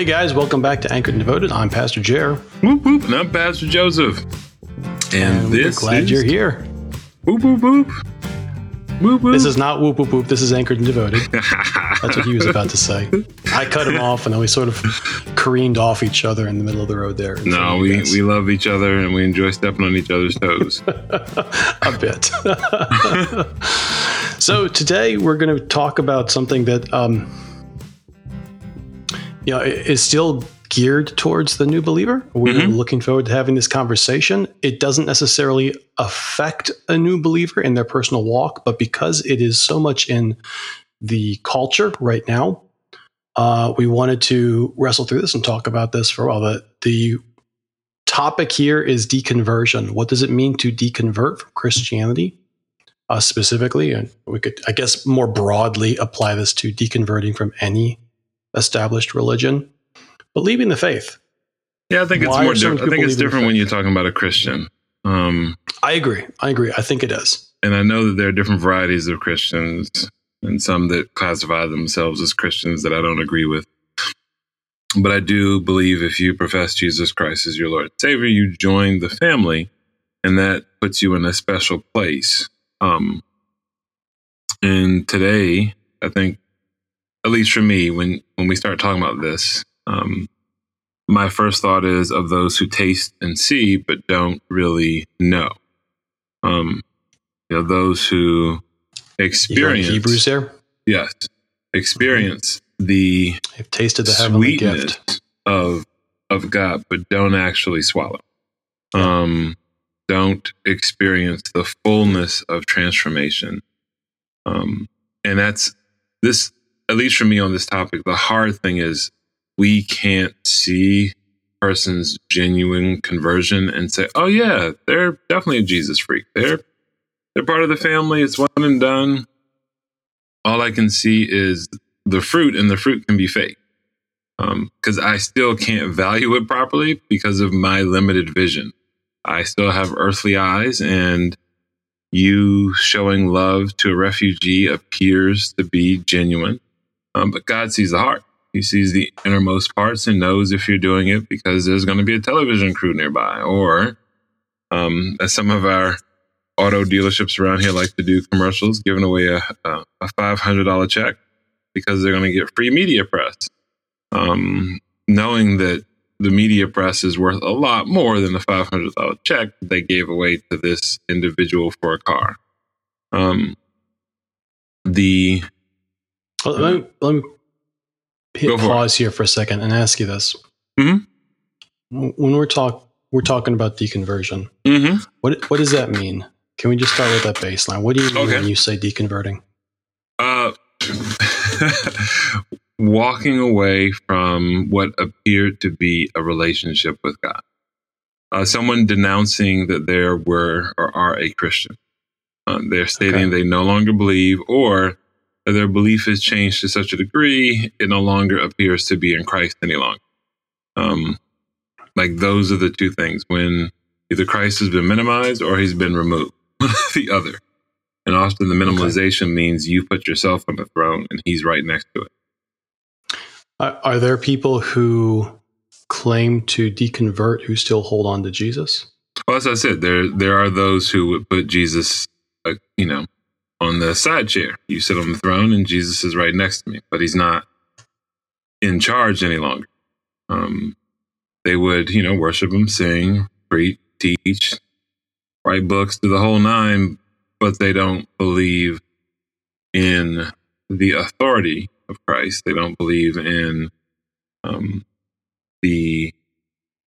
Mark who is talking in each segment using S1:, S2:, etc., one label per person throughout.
S1: Hey guys, welcome back to Anchored and Devoted. I'm Pastor Jer.
S2: Whoop whoop, and I'm Pastor Joseph. And,
S1: And we're
S2: this
S1: glad
S2: is
S1: you're here.
S2: Whoop whoop whoop. Whoop whoop.
S1: This is not whoop whoop whoop. This is Anchored and Devoted. That's what he was about to say. I cut him off, and then we sort of careened off each other in the middle of the road there.
S2: no, we,
S1: guys.
S2: we love each other and we enjoy stepping on each other's toes.
S1: a bit. so today we're going to talk about something that, um, you know, is still geared towards the new believer. We're
S2: Mhm.
S1: looking forward to having this conversation. It doesn't necessarily affect a new believer in their personal walk, but because it is so much in the culture right now, uh, we wanted to wrestle through this and talk about this for a while. The, the topic here is deconversion. What does it mean to deconvert from Christianity uh, specifically? And we could, I guess, more broadly apply this to deconverting from any established religion, but leaving the faith.
S2: Yeah, I think it's more different. I think it's different when you're talking about a Christian. Um,
S1: I agree. I agree. I think it is.
S2: and I know that there are different varieties of Christians and some that classify themselves as Christians that I don't agree with. But I do believe if you profess Jesus Christ as your Lord and Savior, you join the family, and that puts you in a special place. Um, and today, I think, at least for me, when when we start talking about this, um, my first thought is of those who taste and see but don't really know. Um, you know, those who experience
S1: Hebrews there.
S2: yes, experience the
S1: They've tasted the heavenly gift.
S2: of of God, but don't actually swallow. Um, don't experience the fullness of transformation. Um, and that's this, at least for me on this topic. The hard thing is we can't see person's genuine conversion and say, "Oh yeah, they're definitely a Jesus freak. They're they're part of the family. It's one and done." All I can see is the fruit, and the fruit can be fake um, because I still can't value it properly because of my limited vision. I still have earthly eyes, and you showing love to a refugee appears to be genuine. Um, but God sees the heart. He sees the innermost parts and knows if you're doing it because there's going to be a television crew nearby, or um, as some of our auto dealerships around here like to do commercials, giving away a, a, a $500 check because they're going to get free media press um, knowing that the media press is worth a lot more than the five hundred dollar check they gave away to this individual for a car. Um, the
S1: Well, let me, let me hit
S2: it.
S1: pause here for a second and ask you this.
S2: Mhm.
S1: When we're talk we're talking about deconversion,
S2: mhm.
S1: what what does that mean? Can we just start with that baseline? What do you mean
S2: Okay.
S1: when you say deconverting?
S2: uh, walking away from what appeared to be a relationship with God. Uh, someone denouncing that they were or are a Christian. Uh, they're stating
S1: Okay.
S2: they no longer believe, or that their belief has changed to such a degree it no longer appears to be in Christ any longer. Um, like those are the two things when either Christ has been minimized or he's been removed. the other. And often the minimalization means you put yourself on the throne and he's right next to it.
S1: Are, are there people who claim to deconvert who still hold on to Jesus?
S2: Well, as I said, there there are those who would put Jesus, uh, you know, on the side chair. You sit on the throne, and Jesus is right next to me, but he's not in charge any longer. Um, they would, you know, worship him, sing, preach, teach, write books, do the whole nine, but they don't believe in the authority of Christ. They don't believe in um, the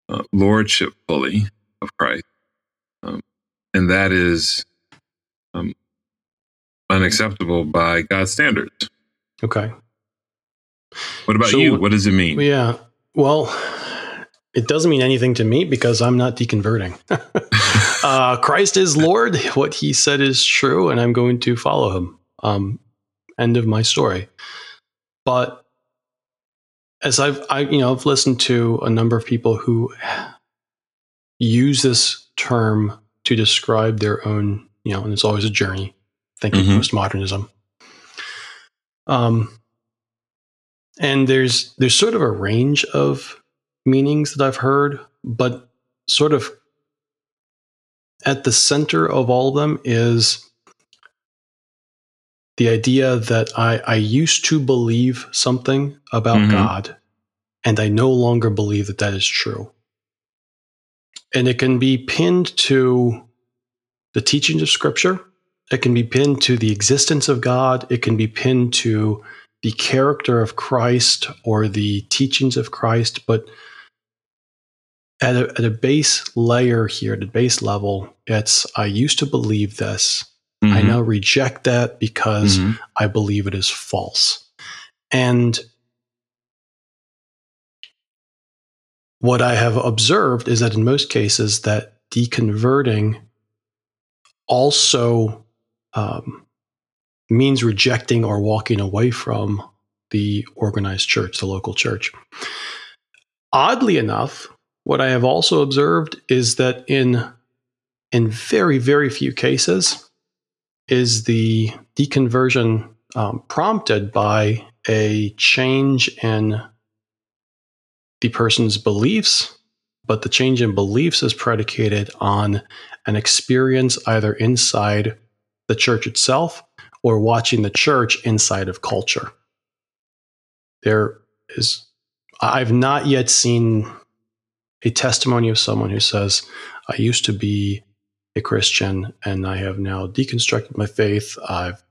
S2: uh, lordship fully of Christ. Um, and that is unacceptable by God's standards.
S1: Okay.
S2: What about
S1: So
S2: you?
S1: what-
S2: What does it mean?
S1: Yeah. Well, it doesn't mean anything to me because I'm not deconverting. uh, Christ is Lord. What he said is true, and I'm going to follow him. Um, end of my story. But as I've, I, you know, I've listened to a number of people who use this term to describe their own, you know, and it's always a journey. Thinking
S2: Mhm.
S1: postmodernism. Um, and there's there's sort of a range of meanings that I've heard, but sort of at the center of all of them is the idea that I, I used to believe something about mm-hmm. God, and I no longer believe that that is true. And it can be pinned to the teachings of Scripture. It can be pinned to the existence of God. It can be pinned to the character of Christ or the teachings of Christ. But at a, at a base layer here, at a base level, it's I used to believe this. Mm-hmm. I now reject that because mm-hmm. I believe it is false. And what I have observed is that in most cases, that deconverting also um, means rejecting or walking away from the organized church, the local church. Oddly enough, what I have also observed is that in in very very few cases is the deconversion um, prompted by a change in the person's beliefs, but the change in beliefs is predicated on an experience either inside the church itself or watching the church inside of culture. There is, I've not yet seen a testimony of someone who says, I used to be a Christian and I have now deconstructed my faith. I've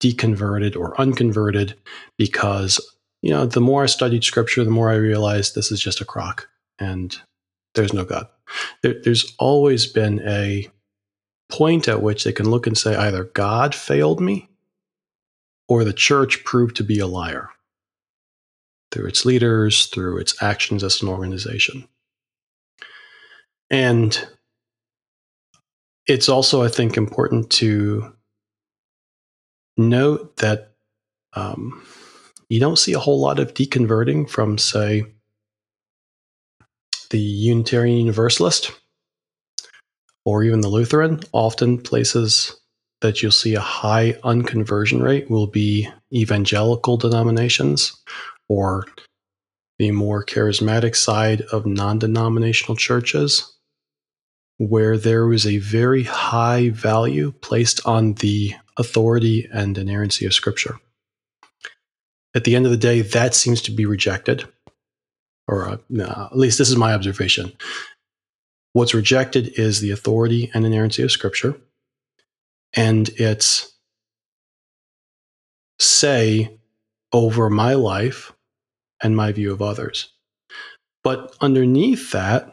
S1: deconverted or unconverted because, you know, the more I studied scripture, the more I realized this is just a crock and there's no God. There, there's always been a point at which they can look and say either God failed me or the church proved to be a liar through its leaders, through its actions as an organization. And it's also, I think, important to note that um, you don't see a whole lot of deconverting from, say, the Unitarian Universalist or even the Lutheran. Often, places that you'll see a high unconversion rate will be evangelical denominations or the more charismatic side of non denominational churches, where there was a very high value placed on the authority and inerrancy of Scripture. At the end of the day, that seems to be rejected, or uh, at least this is my observation. What's rejected is the authority and inerrancy of Scripture and its say over my life and my view of others. But underneath that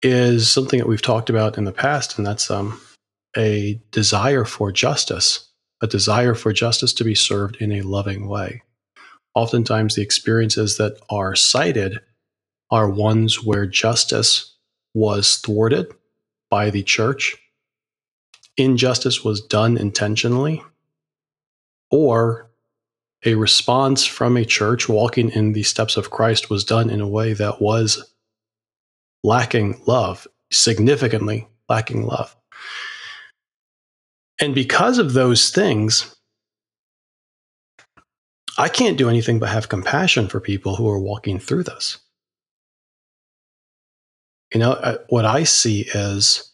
S1: is something that we've talked about in the past, and that's um, a desire for justice, a desire for justice to be served in a loving way. Oftentimes, the experiences that are cited are ones where justice was thwarted by the church injustice was done intentionally or a response from a church walking in the steps of Christ was done in a way that was lacking love, significantly lacking love. And because of those things, I can't do anything but have compassion for people who are walking through this. You know, what I see is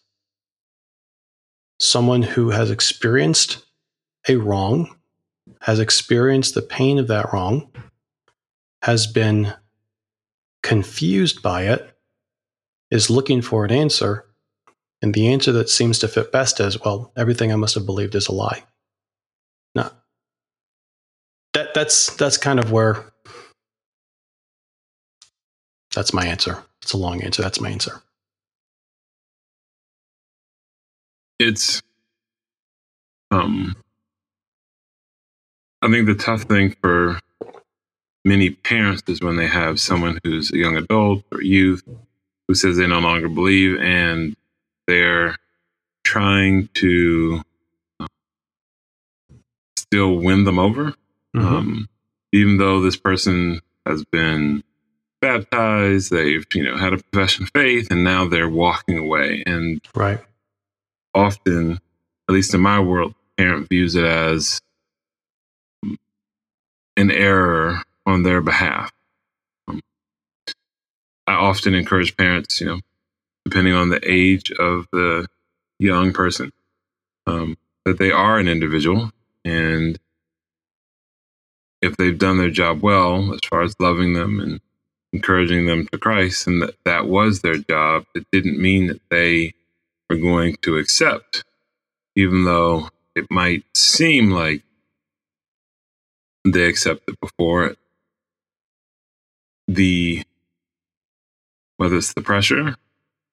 S1: someone who has experienced a wrong, has experienced the pain of that wrong, has been confused by it, is looking for an answer, and the answer that seems to fit best is, well, everything I must have believed is a lie. Now, that that's that's kind of where that's my answer. It's a long answer. That's my answer.
S2: it's um I think the tough thing for many parents is when they have someone who's a young adult or youth who says they no longer believe and they're trying to uh, still win them over. Mm-hmm. Um, even though this person has been baptized, they've, you know, had a profession of faith and now they're walking away. And
S1: right
S2: often, at least in my world, parent views it as an error on their behalf. Um, I often encourage parents, you know, depending on the age of the young person, um, that they are an individual. And if they've done their job well, as far as loving them and encouraging them to Christ, and that that was their job, it didn't mean that they were going to accept, even though it might seem like they accepted before the whether it's the pressure,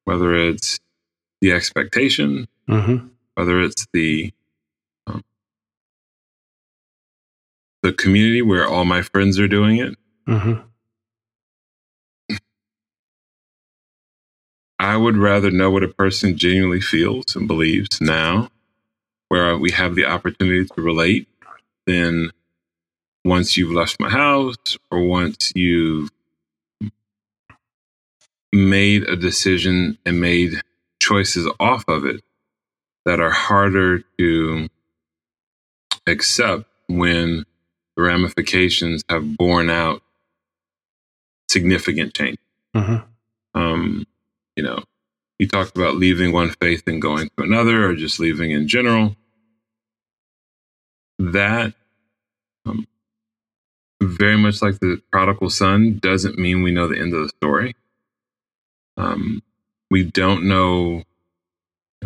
S2: whether it's the expectation,
S1: Mm-hmm.
S2: whether it's the um, the community where all my friends are doing it.
S1: Mm-hmm.
S2: I would rather know what a person genuinely feels and believes now, where we have the opportunity to relate, than once you've left my house or once you've made a decision and made choices off of it that are harder to accept when the ramifications have borne out significant change.
S1: Mm-hmm.
S2: Um, you know, you talked about leaving one faith and going to another, or just leaving in general. That, um, very much like the prodigal son, doesn't mean we know the end of the story. Um, we don't know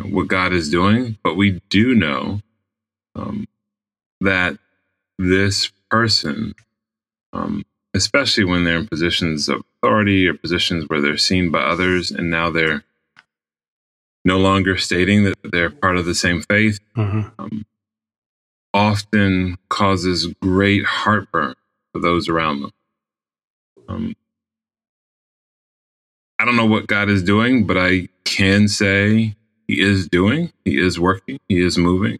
S2: what God is doing, but we do know um, that this person, um, especially when they're in positions of authority or positions where they're seen by others, and now they're no longer stating that they're part of the same faith,
S1: Mm-hmm.
S2: um, often causes great heartburn for those around them. Um, I don't know what God is doing, but I can say He is doing, He is working, He is moving.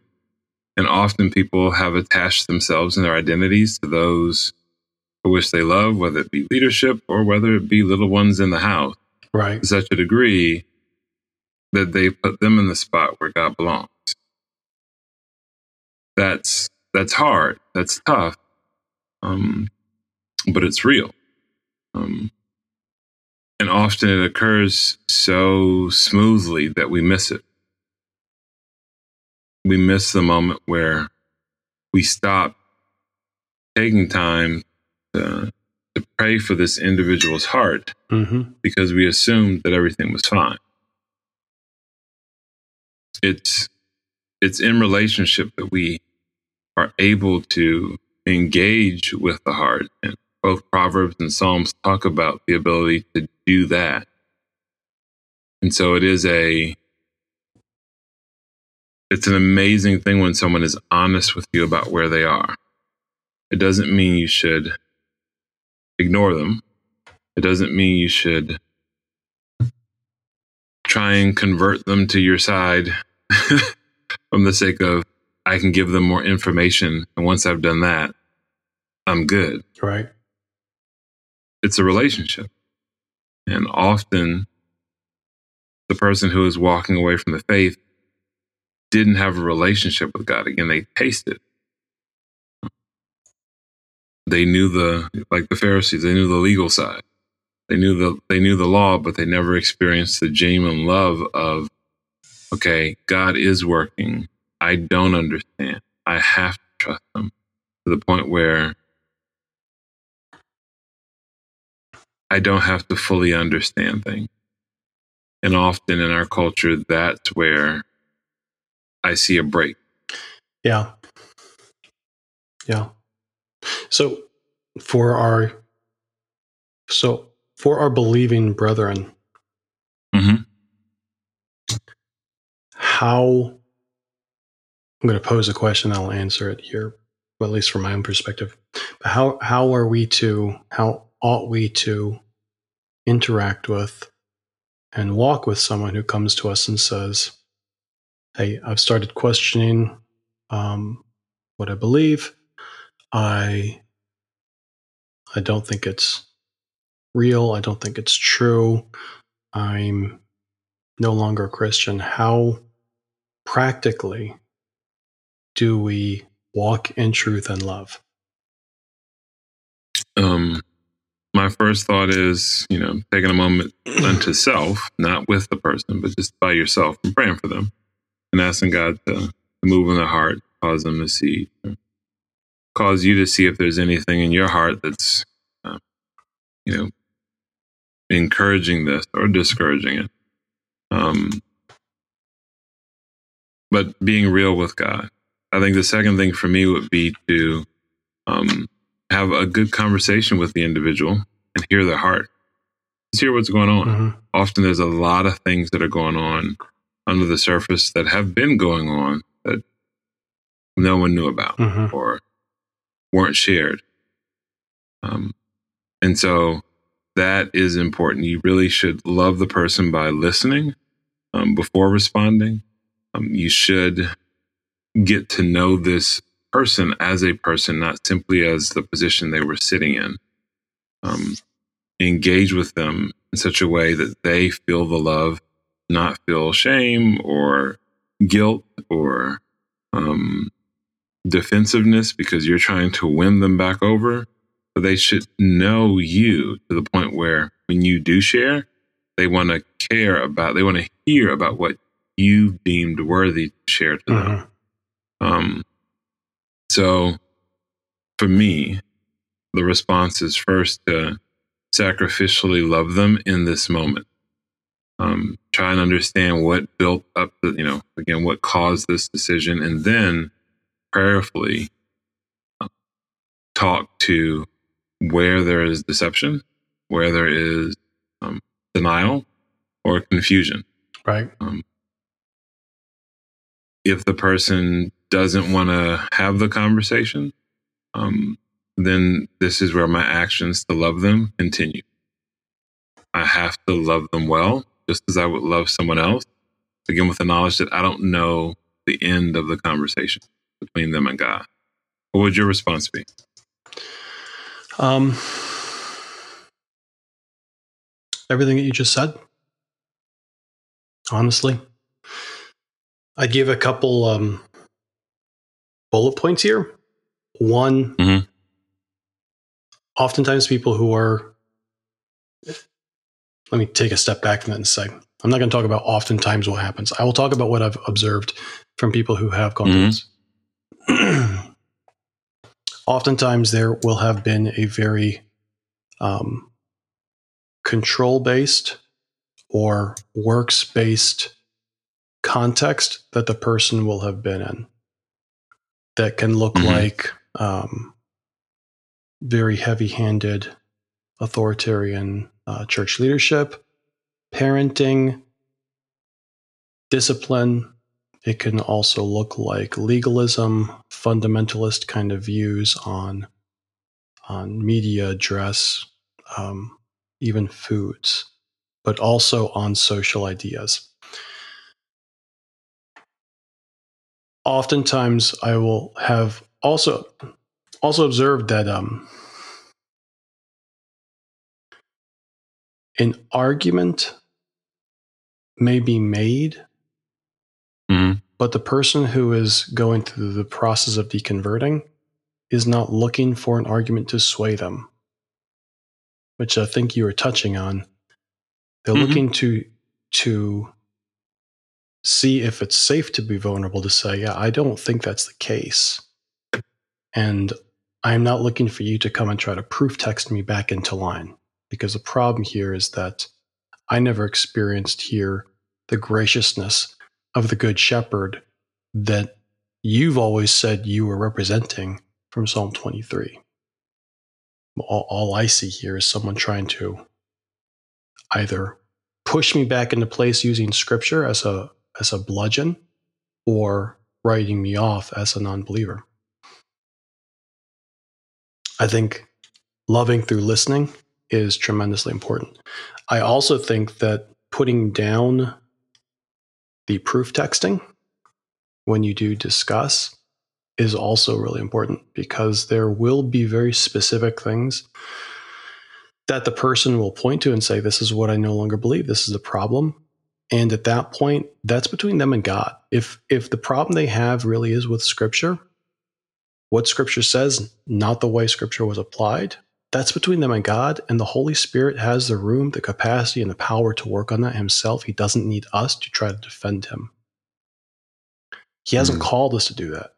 S2: And often people have attached themselves and their identities to those which they love, whether it be leadership or whether it be little ones in the house,
S1: Right.
S2: to such a degree that they put them in the spot where God belongs. That's that's hard. That's tough. Um, but it's real. Um, and often it occurs so smoothly that we miss it. We miss the moment where we stop taking time to, to pray for this individual's heart
S1: Mm-hmm.
S2: because we assumed that everything was fine. It's it's in relationship that we are able to engage with the heart. And both Proverbs and Psalms talk about the ability to do that. And so it is a it's an amazing thing when someone is honest with you about where they are. It doesn't mean you should ignore them. It doesn't mean you should try and convert them to your side from the sake of I can give them more information. And once I've done that, I'm good.
S1: Right.
S2: It's a relationship. And often the person who is walking away from the faith didn't have a relationship with God. Again, they tasted. They knew the like the Pharisees, they knew the legal side. They knew the they knew the law, but they never experienced the genuine love of okay, God is working. I don't understand. I have to trust him to the point where I don't have to fully understand things. And often in our culture, that's where I see a break.
S1: Yeah. Yeah. So for our so for our believing brethren,
S2: Mm-hmm.
S1: how I'm going to pose a question, I'll answer it here, well, at least from my own perspective. But how how are we to how ought we to interact with and walk with someone who comes to us and says, "Hey, I've started questioning um, what I believe. I I don't think it's real. I don't think it's true. I'm no longer a Christian. How practically do we walk in truth and love?
S2: um, my first thought is, you know, taking a moment unto self, not with the person, but just by yourself and praying for them and asking God to move in their heart, cause them to see, cause you to see if there's anything in your heart that's, uh, you know, encouraging this or discouraging it. Um, but being real with God. I think the second thing for me would be to um, have a good conversation with the individual and hear their heart. Just hear what's going on. Mm-hmm. Often there's a lot of things that are going on under the surface that have been going on that no one knew about mm-hmm. or weren't shared. Um, and so that is important. You really should love the person by listening um, before responding. Um, you should get to know this person as a person, not simply as the position they were sitting in. Um, engage with them in such a way that they feel the love, not feel shame or guilt or um, defensiveness because you're trying to win them back over. But they should know you to the point where when you do share, they want to care about, they want to hear about what you deemed worthy to share to them. Mm-hmm. Um, so for me, the response is first to sacrificially love them in this moment. Um, try and understand what built up the, you know, again, what caused this decision, and then prayerfully uh, talk to where there is deception, where there is um, denial or confusion.
S1: Right. Um,
S2: if the person doesn't want to have the conversation, um, then this is where my actions to love them continue. I have to love them well, just as I would love someone else. Again, with the knowledge that I don't know the end of the conversation between them and God. What would your response be? Um,
S1: everything that you just said. Honestly, I'd give a couple um, bullet points here. One, mm-hmm. oftentimes people who are, let me take a step back from that and say, I'm not going to talk about oftentimes what happens. I will talk about what I've observed from people who have gone mm-hmm. through this. oftentimes there will have been a very um, control based or works based context that the person will have been in that can look mm-hmm. like um, very heavy handed authoritarian uh, church leadership, parenting, discipline. It can also look like legalism, fundamentalist kind of views on on media, dress, um, even foods, but also on social ideas. oftentimes I will have also also observed that um, an argument may be made. But the person who is going through the process of deconverting is not looking for an argument to sway them, which I think you were touching on. They're mm-hmm. looking to to see if it's safe to be vulnerable to say, yeah, I don't think that's the case. And I'm not looking for you to come and try to proof text me back into line because the problem here is that I never experienced here the graciousness of the Good Shepherd that you've always said you were representing from Psalm 23. All, all I see here is someone trying to either push me back into place using scripture as a as a bludgeon or writing me off as a non believer. I think loving through listening is tremendously important. I also think that putting down the proof texting when you do discuss is also really important because there will be very specific things that the person will point to and say, This is what I no longer believe. This is a problem. And at that point, that's between them and God. If if the problem they have really is with scripture, what scripture says, not the way scripture was applied, that's between them and God, and the Holy Spirit has the room, the capacity, and the power to work on that himself. He doesn't need us to try to defend him. He hasn't mm. called us to do that.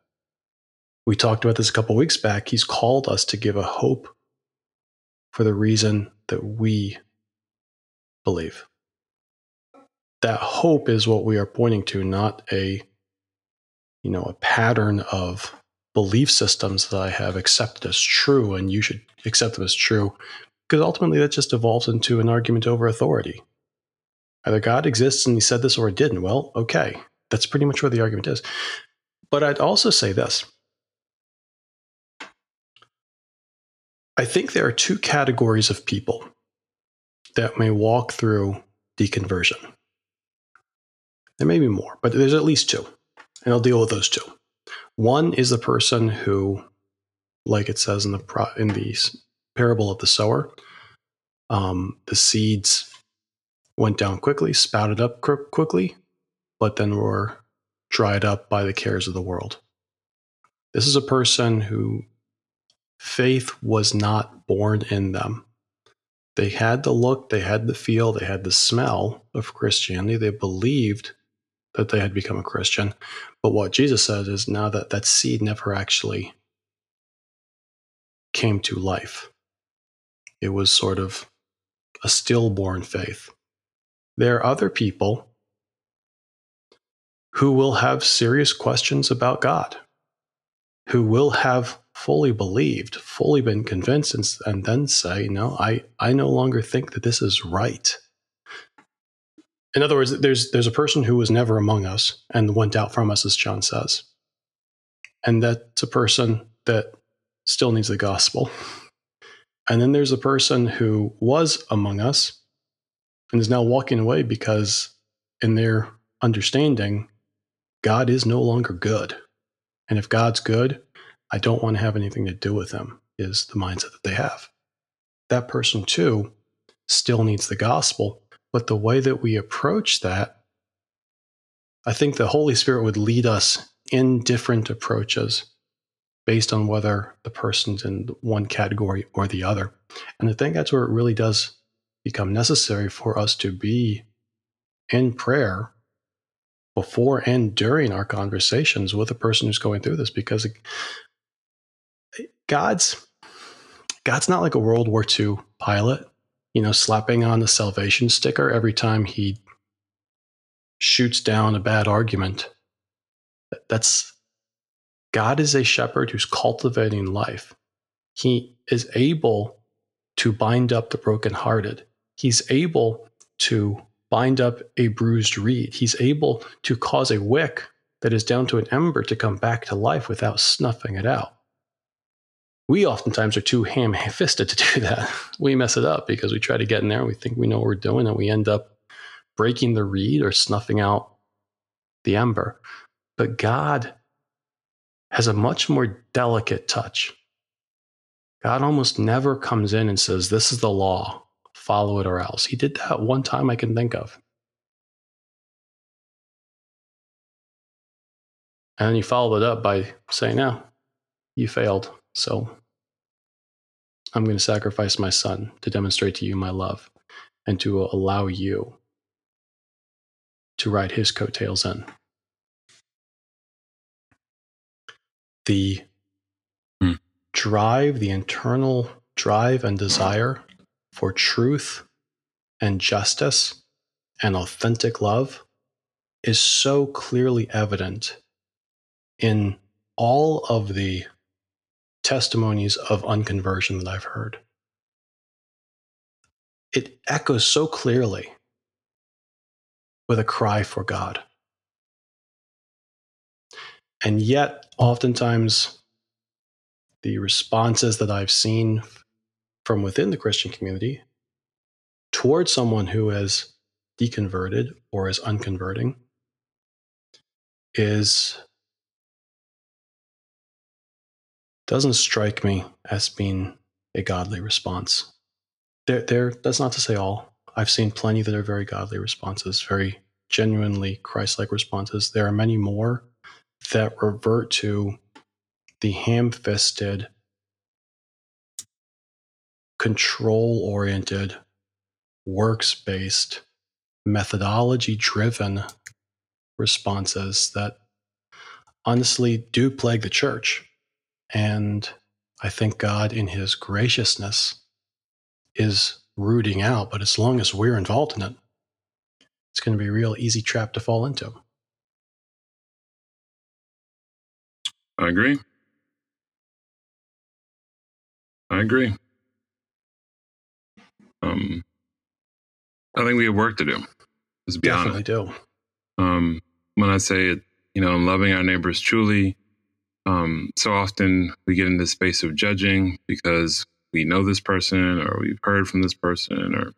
S1: We talked about this a couple weeks back. He's called us to give a hope for the reason that we believe. That hope is what we are pointing to, not a you know, a pattern of belief systems that I have accepted as true and you should accept them as true because ultimately that just evolves into an argument over authority. Either God exists and he said this or it didn't. Well, okay. That's pretty much where the argument is. But I'd also say this I think there are two categories of people that may walk through deconversion. There may be more, but there's at least two. And I'll deal with those two. One is the person who, like it says in the in the parable of the sower, um, the seeds went down quickly, spouted up quickly, but then were dried up by the cares of the world. This is a person who faith was not born in them. They had the look, they had the feel, they had the smell of Christianity. They believed that they had become a Christian. But what Jesus says is now that that seed never actually came to life. It was sort of a stillborn faith. There are other people who will have serious questions about God, who will have fully believed, fully been convinced, and, and then say, No, I, I no longer think that this is right. In other words, there's, there's a person who was never among us and went out from us, as John says. And that's a person that still needs the gospel. And then there's a person who was among us and is now walking away because, in their understanding, God is no longer good. And if God's good, I don't want to have anything to do with him, is the mindset that they have. That person, too, still needs the gospel. But the way that we approach that, I think the Holy Spirit would lead us in different approaches based on whether the person's in one category or the other. And I think that's where it really does become necessary for us to be in prayer before and during our conversations with the person who's going through this because God's God's not like a World War II pilot, you know, slapping on the salvation sticker every time he shoots down a bad argument. That's God is a shepherd who's cultivating life. He is able to bind up the brokenhearted. He's able to bind up a bruised reed. He's able to cause a wick that is down to an ember to come back to life without snuffing it out. We oftentimes are too ham fisted to do that. We mess it up because we try to get in there and we think we know what we're doing and we end up breaking the reed or snuffing out the ember. But God has a much more delicate touch. God almost never comes in and says, This is the law follow it or else. He did that one time I can think of. And then he followed it up by saying, No, you failed. So I'm going to sacrifice my son to demonstrate to you my love and to allow you to ride his coattails in. The hmm. drive, the internal drive and desire for truth and justice and authentic love is so clearly evident in all of the testimonies of unconversion that I've heard. It echoes so clearly with a cry for God. And yet, oftentimes, the responses that I've seen from within the Christian community towards someone who is deconverted or is unconverting is doesn't strike me as being a godly response. There, there. That's not to say all. I've seen plenty that are very godly responses, very genuinely Christ-like responses. There are many more that revert to the ham-fisted control oriented, works based, methodology driven responses that honestly do plague the church. And I think God, in his graciousness, is rooting out. But as long as we're involved in it, it's going to be a real easy trap to fall into.
S2: I agree. I agree. Um, I think we have work to do. Let's be
S1: Definitely
S2: honest.
S1: do.
S2: Um, when I say it, you know, loving our neighbors truly. Um, so often we get in this space of judging because we know this person or we've heard from this person or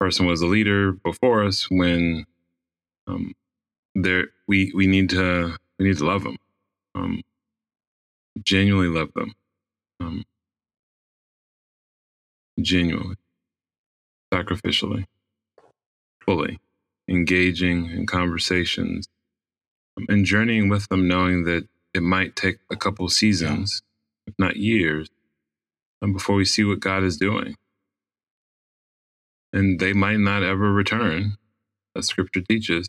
S2: person was a leader before us when um, there we we need to we need to love them um, genuinely love them um, genuinely sacrificially fully engaging in conversations um, and journeying with them knowing that it might take a couple seasons if not years um, before we see what god is doing and they might not ever return, as scripture teaches.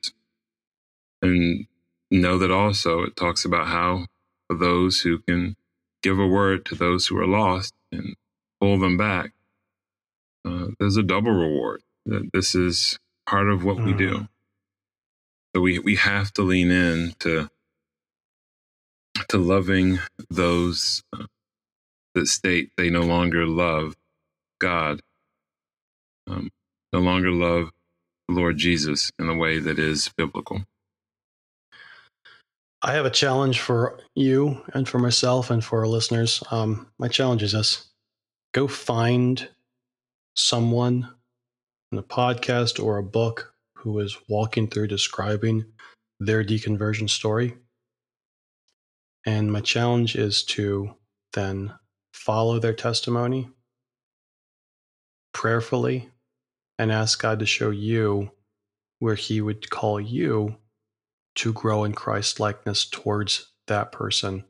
S2: And know that also it talks about how for those who can give a word to those who are lost and pull them back, uh, there's a double reward. That this is part of what mm. we do. So we we have to lean in to to loving those that state they no longer love God um, no longer love the Lord Jesus in a way that is biblical.
S1: I have a challenge for you and for myself and for our listeners. Um, my challenge is this go find someone in a podcast or a book who is walking through describing their deconversion story. And my challenge is to then follow their testimony prayerfully and ask God to show you where He would call you to grow in Christ likeness towards that person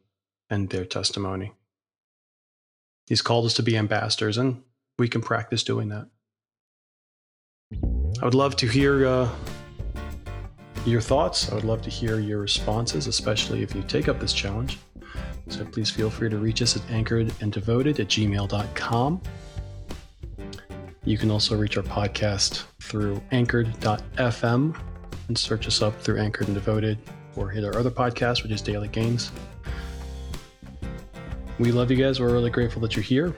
S1: and their testimony. He's called us to be ambassadors, and we can practice doing that. I would love to hear uh, your thoughts. I would love to hear your responses, especially if you take up this challenge. So please feel free to reach us at anchored and devoted at gmail.com. You can also reach our podcast through anchor.fm and search us up through Anchored and Devoted or hit our other podcast, which is Daily Gains. We love you guys. We're really grateful that you're here.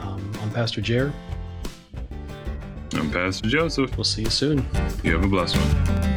S1: Um, I'm Pastor Jer.
S2: I'm Pastor Joseph.
S1: We'll see you soon.
S2: You have a blessed one.